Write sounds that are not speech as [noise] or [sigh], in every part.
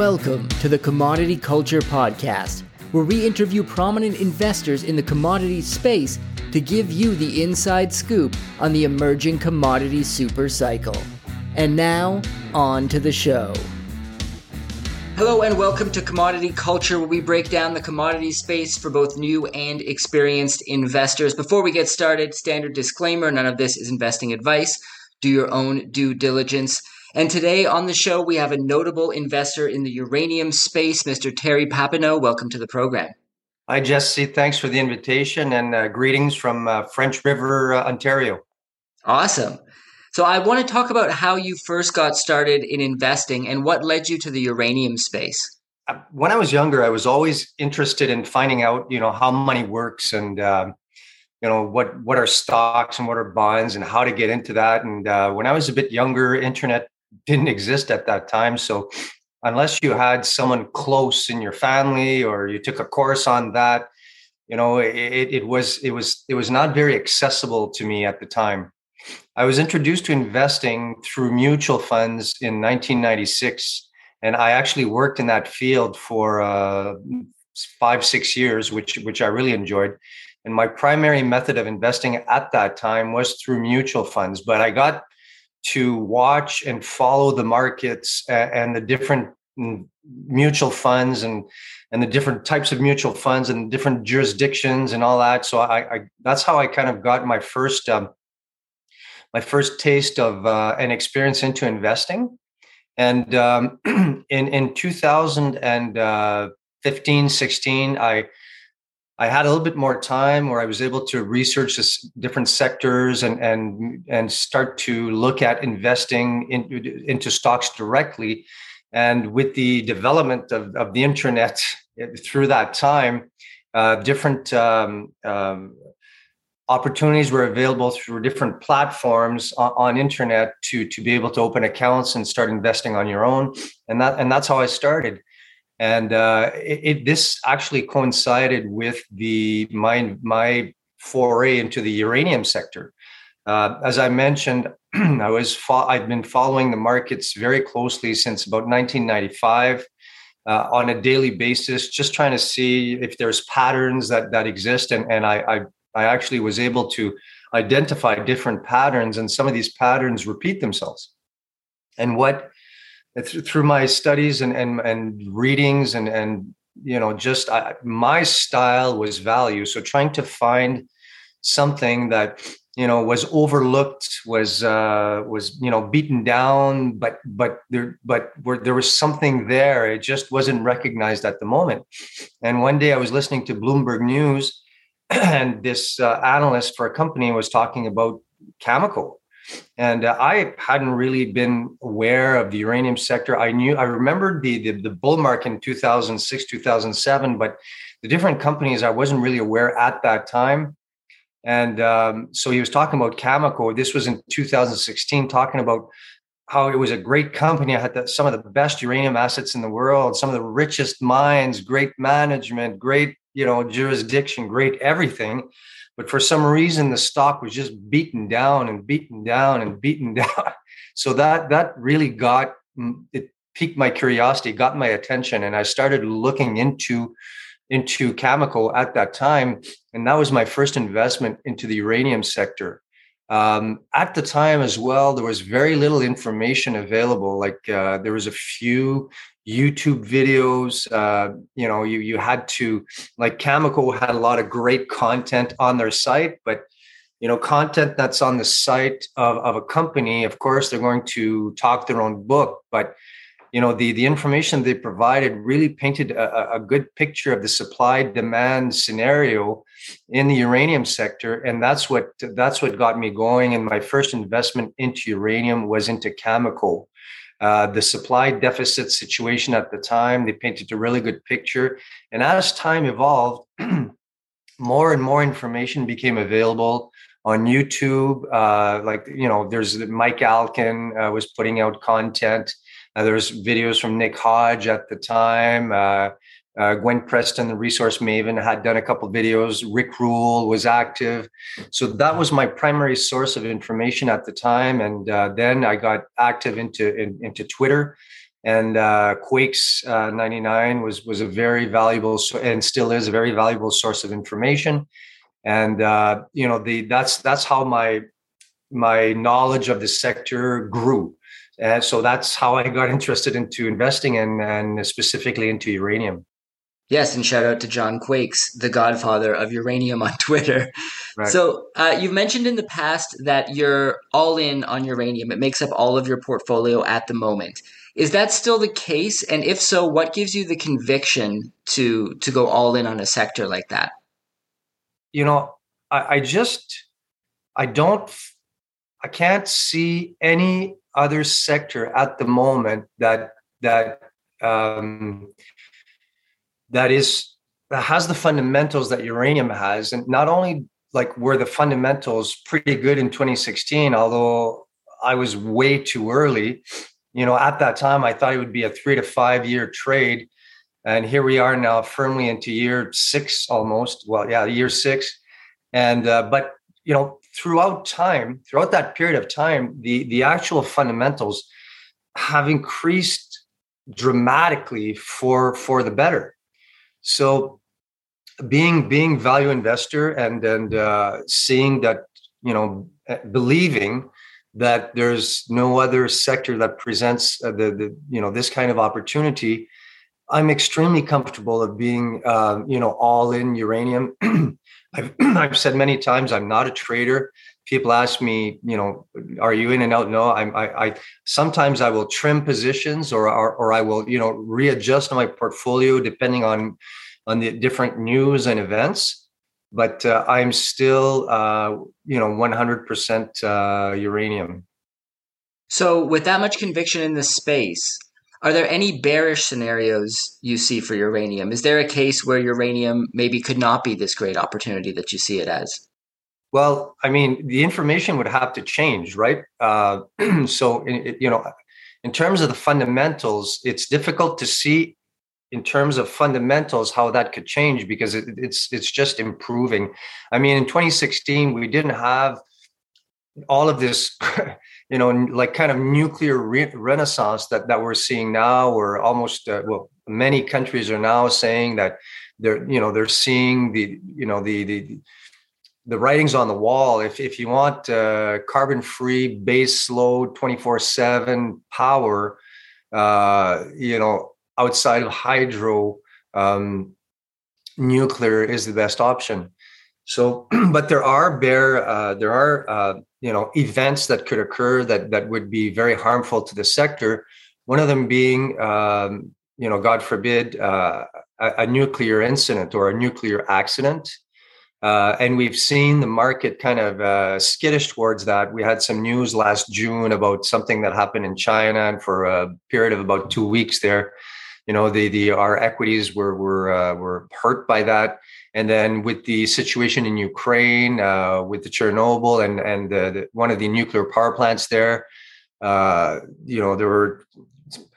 Welcome to the Commodity Culture Podcast, where we interview prominent investors in the commodity space to give you the inside scoop on the emerging commodity super cycle. And now, on to the show. Hello and welcome to Commodity Culture, where we break down the commodity space for both new and experienced investors. Before we get started, standard disclaimer none of this is investing advice. Do your own due diligence. And today on the show, we have a notable investor in the uranium space, Mr. Terry Papineau. Welcome to the program. Hi, Jesse. Thanks for the invitation and uh, greetings from uh, French River, uh, Ontario. Awesome. So, I want to talk about how you first got started in investing and what led you to the uranium space. Uh, when I was younger, I was always interested in finding out, you know, how money works and um, you know what what are stocks and what are bonds and how to get into that and uh, when i was a bit younger internet didn't exist at that time. So unless you had someone close in your family or you took a course on that, you know, it, it was it was it was not very accessible to me at the time. I was introduced to investing through mutual funds in 1996, and I actually worked in that field for uh, five six years, which which I really enjoyed. And my primary method of investing at that time was through mutual funds, but I got to watch and follow the markets and the different mutual funds and and the different types of mutual funds and different jurisdictions and all that. So I, I that's how I kind of got my first um, my first taste of uh, an experience into investing. And um, [clears throat] in in 2015, uh, 16, I I had a little bit more time where I was able to research different sectors and and and start to look at investing in, into stocks directly. And with the development of, of the internet through that time, uh, different um, um, opportunities were available through different platforms on, on, internet to to be able to open accounts and start investing on your own. And that and that's how I started and uh, it, it, this actually coincided with the my my foray into the uranium sector. Uh, as I mentioned, [clears throat] I was fo- I'd been following the markets very closely since about 1995. Uh, on a daily basis, just trying to see if there's patterns that that exist, and and I, I I actually was able to identify different patterns, and some of these patterns repeat themselves. And what through my studies and and, and readings and and you know just I, my style was value. So trying to find something that you know was overlooked was uh was you know beaten down but but there but where there was something there. It just wasn't recognized at the moment. And one day i was listening to bloomberg news [clears throat] and this uh, analyst for a company was talking about Cameco and uh, I hadn't really been aware of the uranium sector. I knew, I remembered the, the, the bull market in 2006, 2007, but the different companies I wasn't really aware at that time. And um, so he was talking about Cameco. This was in 2016, talking about how it was a great company. I had the, some of the best uranium assets in the world, some of the richest mines, great management, great you know jurisdiction, great everything. But for some reason, the stock was just beaten down and beaten down and beaten [laughs] down. So that that really got it piqued my curiosity, got my attention, and I started looking into into Cameco at that time, and that was my first investment into the uranium sector. Um, at the time as well, there was very little information available. Like uh, there was a few YouTube videos. Uh, you know, you you had to like Cameco had a lot of great content on their site, but you know, content that's on the site of, of a company, of course, they're going to talk their own book, but you know, the the information they provided really painted a, a good picture of the supply demand scenario in the uranium sector, and that's what that's what got me going. And my first investment into uranium was into Cameco. Uh, the supply deficit situation at the time. They painted a really good picture. And as time evolved, [clears throat] more and more information became available on YouTube. Uh, like, you know, there's Mike Alkin uh, was putting out content. Uh, there's videos from Nick Hodge at the time. Uh, Gwen Preston, the resource maven, had done a couple videos. Rick Rule was active, so that was my primary source of information at the time. And uh, then I got active into in, into Twitter, and uh, Quakes uh, 99 was was a very valuable and still is a very valuable source of information. And uh, you know the that's that's how my my knowledge of the sector grew. And so that's how I got [laughs] interested into investing in, and specifically into uranium. Yes, and shout out to John Quakes, the godfather of uranium on [laughs] Twitter. Right. So uh, you've mentioned in the past that you're all in on uranium. It makes up all of your portfolio at the moment. Is that still the case? And if so, what gives you the conviction to to go all in on a sector like that? You know, I, I just I don't I can't see any other sector at the moment that that um, that is that has the fundamentals that uranium has, and not only like were the fundamentals pretty good in 2016, although I was way too early. You know, at that time, I thought it would be a three to five year trade. And here we are now firmly into year six almost. Well, yeah, year six. And, uh, but, you know, throughout time, throughout that period of time, the, the actual fundamentals have increased dramatically for, for the better. So being being value investor and and uh, seeing that you know eh, believing that there's no other sector that presents uh, the, the you know this kind of opportunity i'm extremely comfortable of being uh, you know all in uranium. [clears throat] I've, [clears throat] I've said many times i'm not a trader people ask me you know are you in and out no i'm i, I sometimes i will trim positions or, or or i will you know readjust my portfolio depending on on the different news and events but uh, I'm still, uh, you know, 100% uh, uranium. So, with that much conviction in this space, are there any bearish scenarios you see for uranium? Is there a case where uranium maybe could not be this great opportunity that you see it as? Well, I mean, the information would have to change, right? Uh, [clears throat] so, you know, in terms of the fundamentals, it's difficult to see in terms of fundamentals how that could change because it, it's it's just improving i mean in 2016 we didn't have all of this [laughs] you know like kind of nuclear re- renaissance that that we're seeing now or almost uh, well many countries are now saying that they're you know they're seeing the you know the the the writings on the wall if if you want uh, carbon free base load 24 7 power uh, you know outside of hydro, um, nuclear is the best option. So, [clears throat] but there are bear, uh, there are uh, you know events that could occur that that would be very harmful to the sector. One of them being, um, you know, God forbid, uh, a, a, nuclear incident or a nuclear accident. Uh, and we've seen the market kind of uh, skittish towards that. We had some news last June about something that happened in China, and for a period of about two weeks there, you know the the our equities were were uh, were hurt by that and then with the situation in Ukraine uh, with the Chernobyl and and the, the, one of the nuclear power plants there uh, you know there were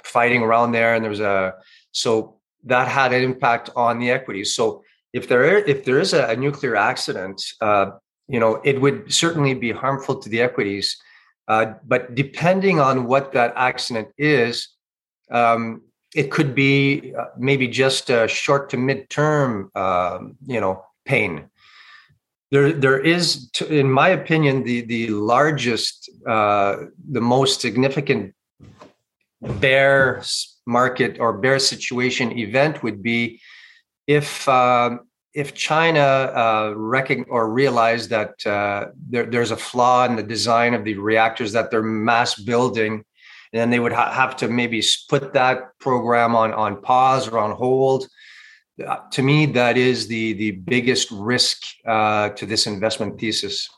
fighting around there and there was a so that had an impact on the equities so if there if there is a, nuclear accident uh, you know it would certainly be harmful to the equities uh, but depending on what that accident is um, it could be uh, maybe just a short to mid-term, uh, you know, pain. There, there is, in my opinion, the the largest, uh, the most significant bear market or bear situation event would be if um, if China uh, or realize that uh, there, there's a flaw in the design of the reactors that they're mass building and then they would ha- have to maybe put that program on on pause or on hold. Uh, to me, that is the the biggest risk uh, to this investment thesis.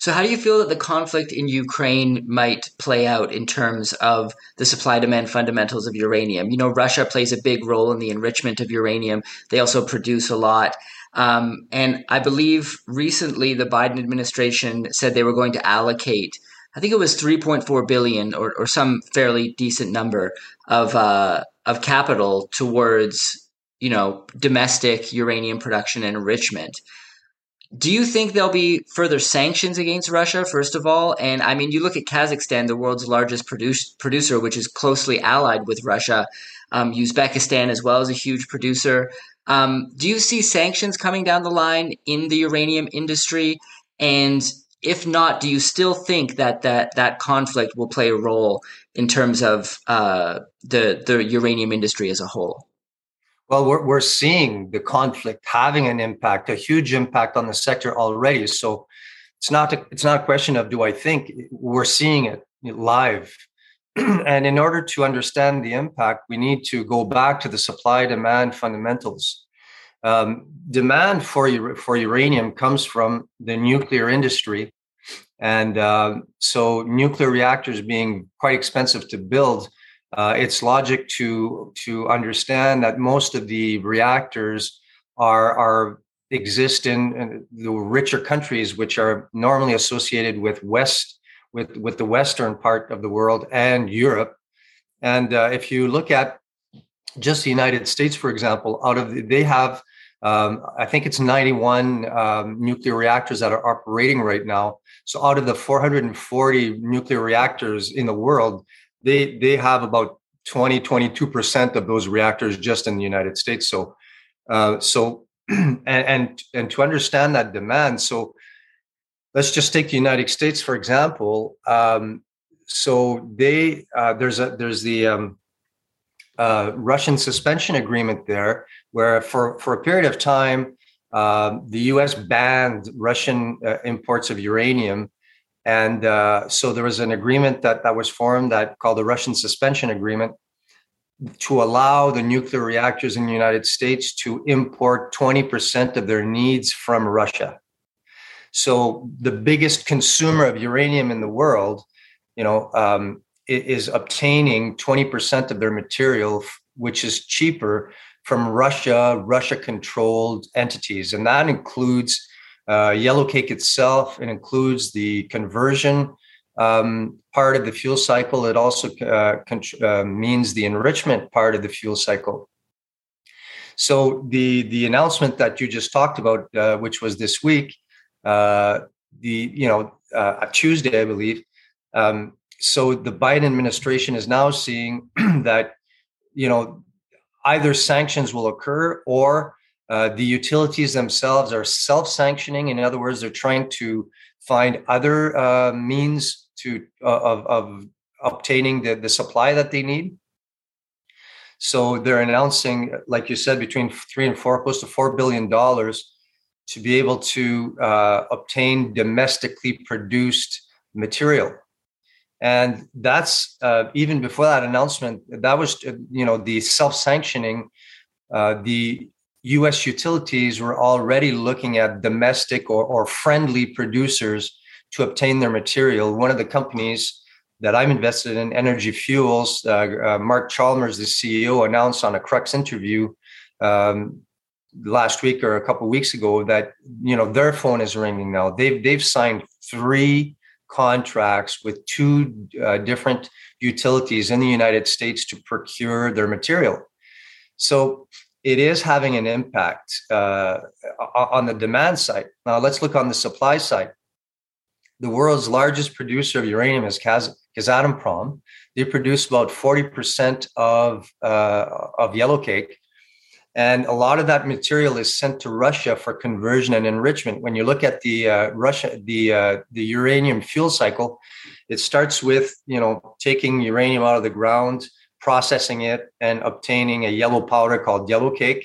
So, how do you feel that the conflict in Ukraine might play out in terms of the supply demand fundamentals of uranium? You know, Russia plays a big role in the enrichment of uranium, they also produce a lot. Um, and I believe recently the Biden administration said they were going to allocate I think it was 3.4 billion or, or some fairly decent number of uh, of capital towards you know domestic uranium production and enrichment. Do you think there'll be further sanctions against Russia, first of all? And I mean, you look at Kazakhstan, the world's largest produce, producer, which is closely allied with Russia. Um, Uzbekistan, as well, as a huge producer. Um, do you see sanctions coming down the line in the uranium industry? And if not, do you still think that that, that conflict will play a role in terms of uh, the, the uranium industry as a whole? Well, we're, we're seeing the conflict having an impact, a huge impact on the sector already. So it's not a, it's not a question of do I think we're seeing it live. [clears throat] and in order to understand the impact, we need to go back to the supply demand fundamentals. Um, demand for for uranium comes from the nuclear industry, and uh, so nuclear reactors being quite expensive to build uh, it's logic to to understand that most of the reactors are are exist in, the richer countries, which are normally associated with west with with the western part of the world and Europe. And uh, if you look at just the United States, for example, out of the, they have um, I think it's 91 um, nuclear reactors that are operating right now. So out of the 440 nuclear reactors in the world, they they have about 20 22% of those reactors just in the united states. So uh, so [clears throat] and, and and to understand that demand so let's just take the united states for example. Um, so they uh, there's a there's the um, uh, russian suspension agreement there where for for a period of time uh, the us banned russian uh, imports of uranium and uh, so there was an agreement that, that was formed that called the Russian Suspension Agreement to allow the nuclear reactors in the United States to import 20% of their needs from Russia. So the biggest consumer of uranium in the world, you know, um, is obtaining 20% of their material, which is cheaper from Russia, Russia-controlled entities, and that includes uh, Yellowcake itself, it includes the conversion um, part of the fuel cycle. It also uh, uh, means the enrichment part of the fuel cycle. So the the announcement that you just talked about, uh, which was this week, uh, the you know uh, Tuesday, I believe. Um, so the Biden administration is now seeing [clears throat] that you know either sanctions will occur or uh, the utilities themselves are self-sanctioning. In other words, they're trying to find other uh, means to uh, of, of obtaining the, the supply that they need. So they're announcing, like you said, between three and four, close to four billion dollars, to be able to uh, obtain domestically produced material. And that's uh, even before that announcement. That was, you know, the self-sanctioning. Uh, the US utilities were already looking at domestic or, or friendly producers to obtain their material. One of the companies that I'm invested in, Energy Fuels, uh, uh, Mark Chalmers, the CEO, announced on a Crux interview um, last week or a couple of weeks ago that you know their phone is ringing now. They've they've signed three contracts with two uh, different utilities in the United States to procure their material. So it is having an impact uh, on the demand side. Now, let's look on the supply side. The world's largest producer of uranium is Kaz- Kazatomprom. They produce about 40% of, uh, of yellowcake. And a lot of that material is sent to Russia for conversion and enrichment. When you look at the uh, Russia, the uh, the uranium fuel cycle, it starts with you know taking uranium out of the ground, processing it and obtaining a yellow powder called yellowcake.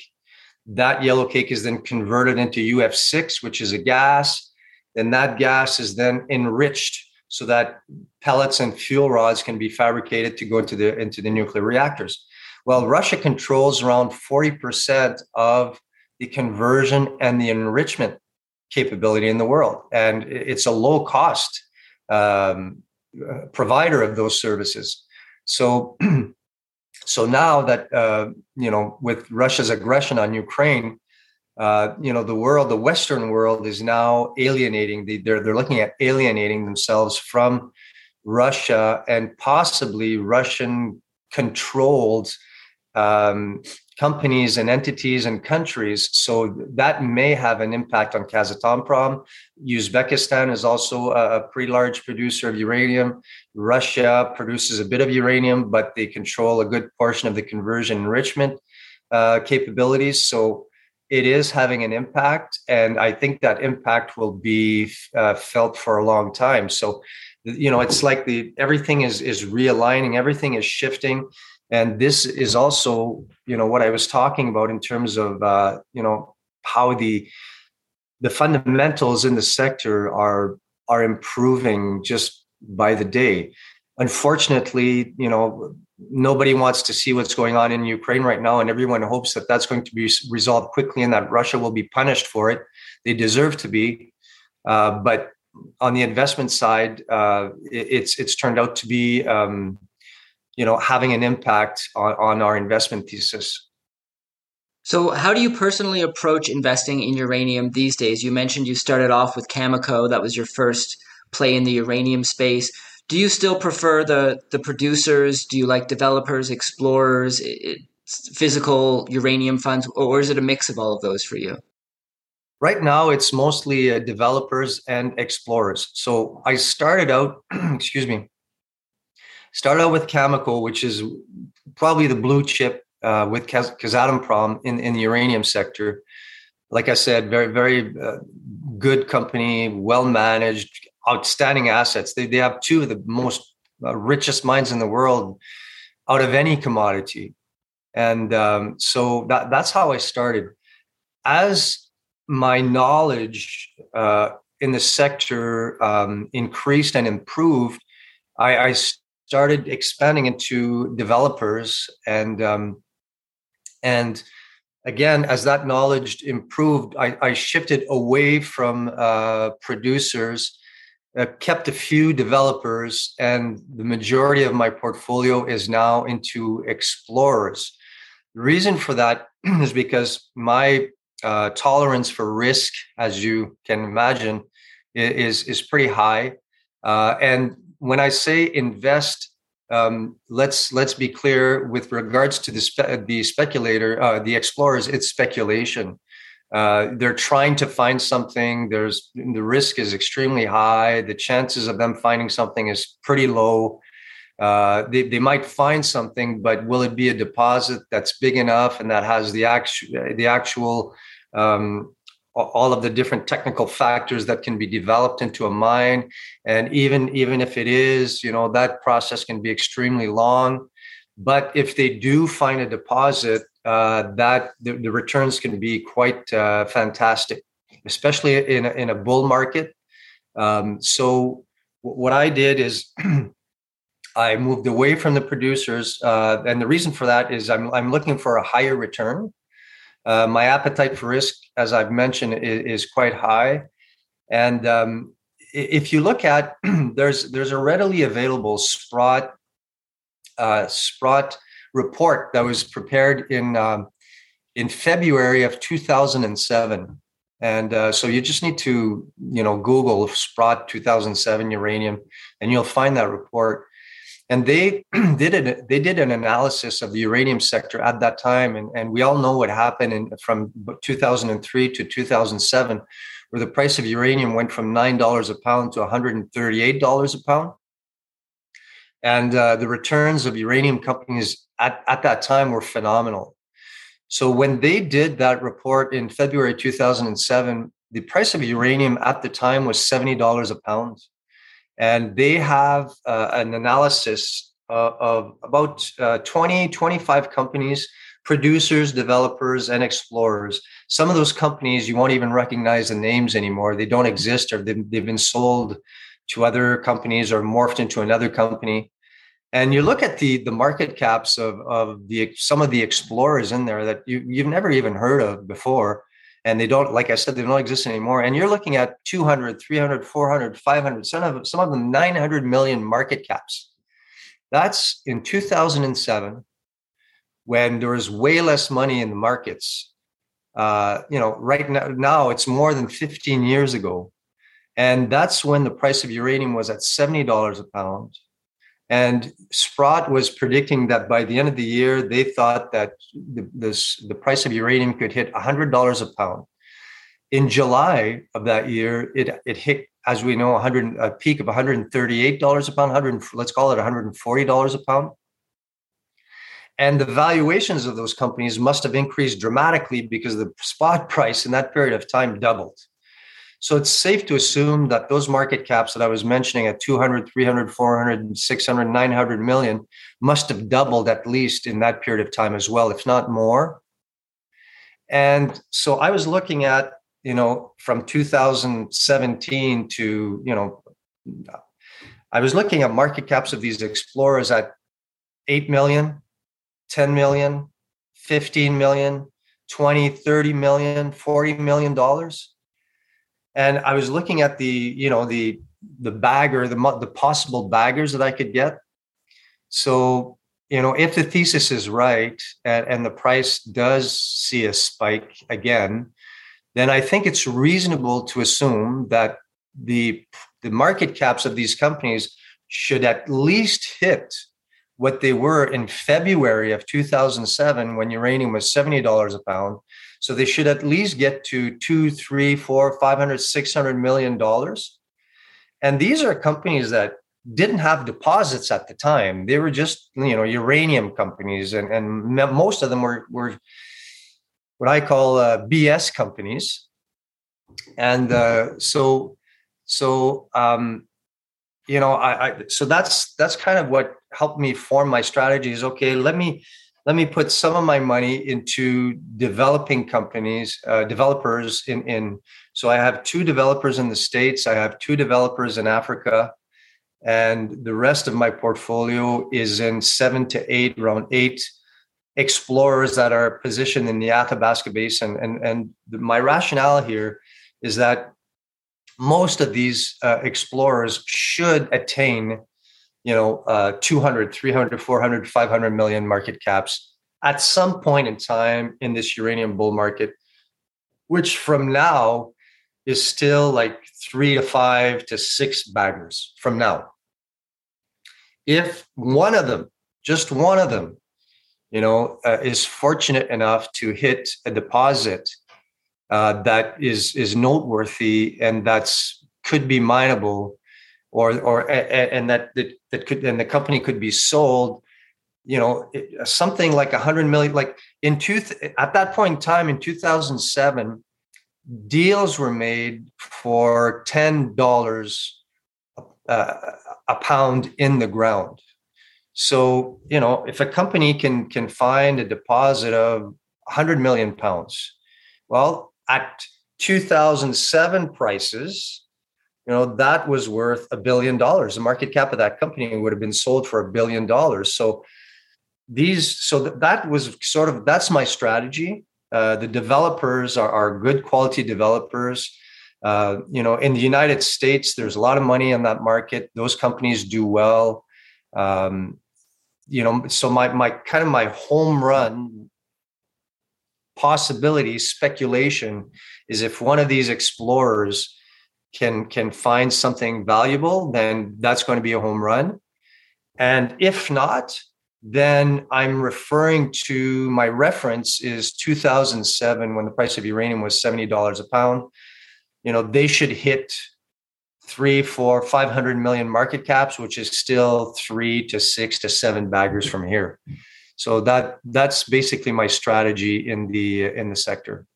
That yellowcake is then converted into UF6, which is a gas. And that gas is then enriched so that pellets and fuel rods can be fabricated to go into the into the nuclear reactors. Well, Russia controls around 40% of the conversion and the enrichment capability in the world. And it's a low cost um, provider of those services. So [clears throat] so now that uh, you know with russia's aggression on ukraine uh, you know the world the western world is now alienating the, they're, they're looking at alienating themselves from russia and possibly russian controlled um, companies and entities and countries. So that may have an impact on Kazatomprom. Uzbekistan is also a pretty large producer of uranium. Russia produces a bit of uranium, but they control a good portion of the conversion enrichment uh, capabilities. So it is having an impact, and I think that impact will be uh, felt for a long time. So, you know, it's like the everything is is realigning, everything is shifting and this is also you know what i was talking about in terms of uh, you know how the the fundamentals in the sector are are improving just by the day. Unfortunately you know nobody wants to see what's going on in ukraine right now and everyone hopes that that's going to be resolved quickly and that russia will be punished for it. They deserve to be uh, but on the investment side uh, it, it's it's turned out to be um, you know having an impact on, on our investment thesis. So how do you personally approach investing in uranium these days? You mentioned you started off with cameco that was your first play in the uranium space. Do you still prefer the the producers? Do you like developers explorers it, physical uranium funds or is it a mix of all of those for you? Right now it's mostly uh, developers and explorers. So i started out [clears throat] excuse me Started out with Cameco, which is probably the blue chip uh, with Kazatomprom in, in the uranium sector. Like I said, very, very uh, good company, well managed, outstanding assets. They, they have two of the most uh, richest mines in the world out of any commodity. And um, so that, that's how I started. As my knowledge uh, in the sector um, increased and improved, I, I started expanding into developers and um, and again as that knowledge improved i, I shifted away from uh, producers uh, kept a few developers and the majority of my portfolio is now into explorers the reason for that [clears throat] is because my uh, tolerance for risk as you can imagine is is pretty high uh, and when I say invest, um, let's let's be clear with regards to the spe- the speculator, uh, the explorers. It's speculation. Uh, they're trying to find something. There's the risk is extremely high. The chances of them finding something is pretty low. Uh, they, they might find something, but will it be a deposit that's big enough and that has the actual the actual um, all of the different technical factors that can be developed into a mine and even even if it is you know that process can be extremely long but if they do find a deposit uh, that the, the, returns can be quite uh, fantastic especially in a, in a bull market um, so what i did is [clears throat] i moved away from the producers uh, and the reason for that is I'm, I'm looking for a higher return uh, my appetite for risk, as I've mentioned, is, is quite high. And um, if you look at [clears throat] there's there's a readily available Sprott uh, Sprott report that was prepared in um, in February of 2007. And uh, so you just need to you know Google Sprott 2007 uranium, and you'll find that report and they [clears throat] did it they did an analysis of the uranium sector at that time and, and we all know what happened in, from 2003 to 2007 where the price of uranium went from $9 a pound to $138 a pound and uh, the returns of uranium companies at, at that time were phenomenal. So when they did that report in february 2007 the price of uranium at the time was $70 a pound. And they have uh, an analysis uh, of about uh, 20 25 companies producers developers and explorers. Some of those companies you won't even recognize the names anymore. They don't exist or they've, they've been sold to other companies or morphed into another company and you look at the the market caps of of the some of the explorers in there that you, you've never even heard of before. And they don't like i said they don't exist anymore. And you're looking at 200 300 400 500 some of, some of them 900 million market caps. That's in 2007 when there was way less money in the markets. Uh, you know right now, now it's more than 15 years ago. And that's when the price of uranium was at $70 a pound And Sprott was predicting that by the end of the year, they thought that the, this, the price of uranium could hit $100 a pound. In July of that year, it, it hit, as we know, 100, a peak of $138 a pound, 100, let's call it $140 a pound. And the valuations of those companies must have increased dramatically because the [laughs] spot price in that period of time doubled. So it's safe to assume that those market caps that I was mentioning at 200, 300, 400, 600, 900 million must have doubled at least in that period of time as well, if not more. And so I was looking at, you know, from 2017 to, you know, I was looking at market caps of these explorers at 8 million, 10 million, 15 million, 20, 30 million, 40 million dollars. And I was looking at the, you know, the the bagger, the the possible baggers that I could get. So, you know, if the thesis is right and, and the price does see a spike again, then I think it's reasonable to assume that the the market caps of these companies should at least hit what they were in February of 2007 when uranium was $70 a pound. So they should at least get to two, three, four, 500, 600 million dollars. And these are companies that didn't have deposits at the time. They were just, you know, uranium companies. And, and most of them were, were what I call uh, BS companies. And uh, so, so, um, you know, I, I, so that's, that's kind of what helped me form my strategies. Okay, let me let me put some of my money into developing companies, uh, developers in in. So I have two developers in the states. I have two developers in Africa, and the rest of my portfolio is in seven to eight, around eight explorers that are positioned in the Athabasca Basin. And and my rationale here is that most of these uh, explorers should attain you know, uh, 200, 300, 400, 500 million market caps at some point in time in this uranium bull market, which from now is still like three to five to six baggers from now. If one of them, just one of them, you know, uh, is fortunate enough to hit a deposit uh, that is is noteworthy and that's could be mineable or or and that that, that could and the company could be sold you know something like a hundred million like in two at that point in time in 2007 deals were made for ten dollars uh, a pound in the ground. So you know if a company can can find a deposit of 100 million pounds well at 2007 prices you know that was worth a billion dollars. The market cap of that company would have been sold for a billion dollars. So these so that was sort of that's my strategy. Uh, the developers are, are good quality developers. Uh, you know in the united states there's a lot of money in that market. Those companies do well. Um, you know so my my kind of my home run possibility speculation is if one of these explorers can can find something valuable, then that's going to be a home run. And if not, then I'm referring to my reference is 2007 when the price of uranium was $70 a pound. You know, they should hit three, four, 500 million market caps, which is still three to six to seven baggers from here. So that that's basically my strategy in the in the sector.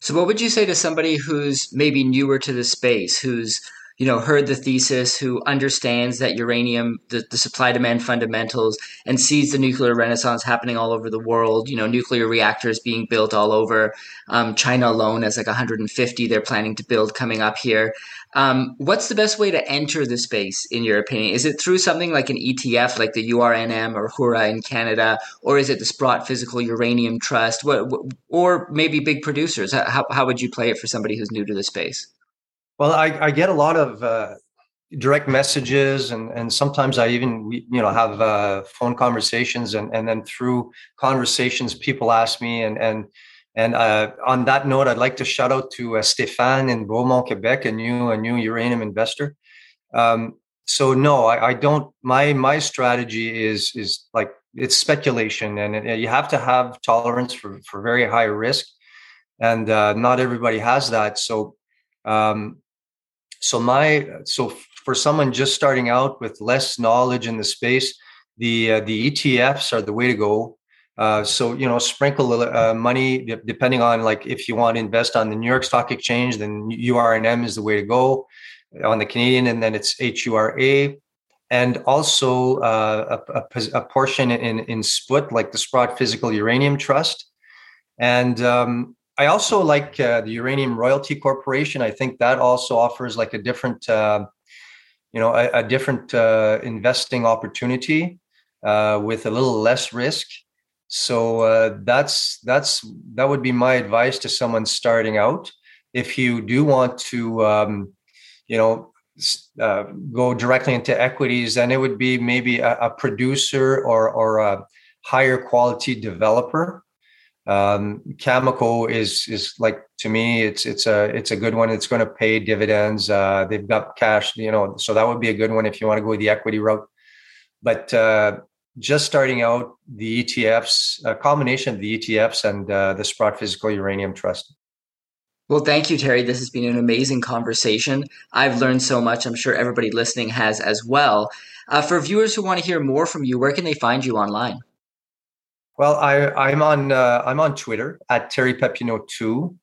So, what would you say to somebody who's maybe newer to the space, who's you know heard the thesis, who understands that uranium, the, the supply demand fundamentals, and sees the nuclear renaissance happening all over the world? You know, nuclear reactors being built all over. Um, China alone has like 150 they're planning to build coming up here. Um, what's the best way to enter the space, in your opinion? Is it through something like an ETF, like the URNM or Hura in Canada, or is it the Sprott Physical Uranium Trust, what, or maybe big producers? How, how would you play it for somebody who's new to the space? Well, I, I get a lot of uh, direct messages, and and sometimes I even you know have uh, phone conversations, and and then through conversations, people ask me, and and and uh, on that note, I'd like to shout out to uh, Stéphane in Beaumont, Quebec, a new a new uranium investor. Um, so no, I, I, don't. My my strategy is is like it's speculation, and it, you have to have tolerance for for very high risk, and uh, not everybody has that. So, um, so my so for someone just starting out with less knowledge in the space, the uh, the ETFs are the way to go. Uh, so you know, sprinkle uh, money depending on like if you want to invest on the New York Stock Exchange, then URNM is the way to go. On the Canadian, and then it's HURA, and also uh, a, a, a, portion in in Sprott, like the Sprott Physical Uranium Trust, and um, I also like uh, the Uranium Royalty Corporation. I think that also offers like a different, uh, you know, a, a different uh, investing opportunity uh, with a little less risk. So uh, that's that's that would be my advice to someone starting out. If you do want to um, you know uh, go directly into equities, then it would be maybe a, a producer or or a higher quality developer. Um, Cameco is is like to me, it's it's a it's a good one. It's going to pay dividends. Uh, they've got cash, you know, so that would be a good one if you want to go the equity route. But uh, just starting out, the ETFs, a combination of the ETFs and uh, the Sprott Physical Uranium Trust. Well, thank you, Terry. This has been an amazing conversation. I've learned so much. I'm sure everybody listening has as well. Uh, for viewers who want to hear more from you, where can they find you online? Well, I, am on uh, I'm on Twitter at Terry Papineau two.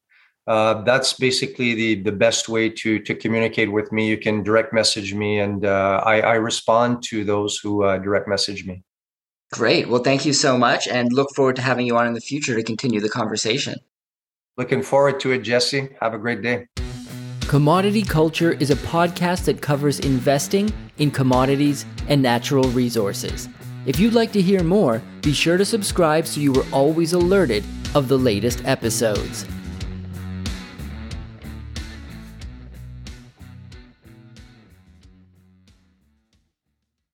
Uh, that's basically the the best way to to communicate with me. You can direct message me, and uh, I, I, respond to those who uh, direct message me. Great. Well, thank you so much, and look forward to having you on in the future to continue the conversation. Looking forward to it, Jesse. Have a great day. Commodity Culture is a podcast that covers investing in commodities and natural resources. If you'd like to hear more, be sure to subscribe so you are always alerted of the latest episodes.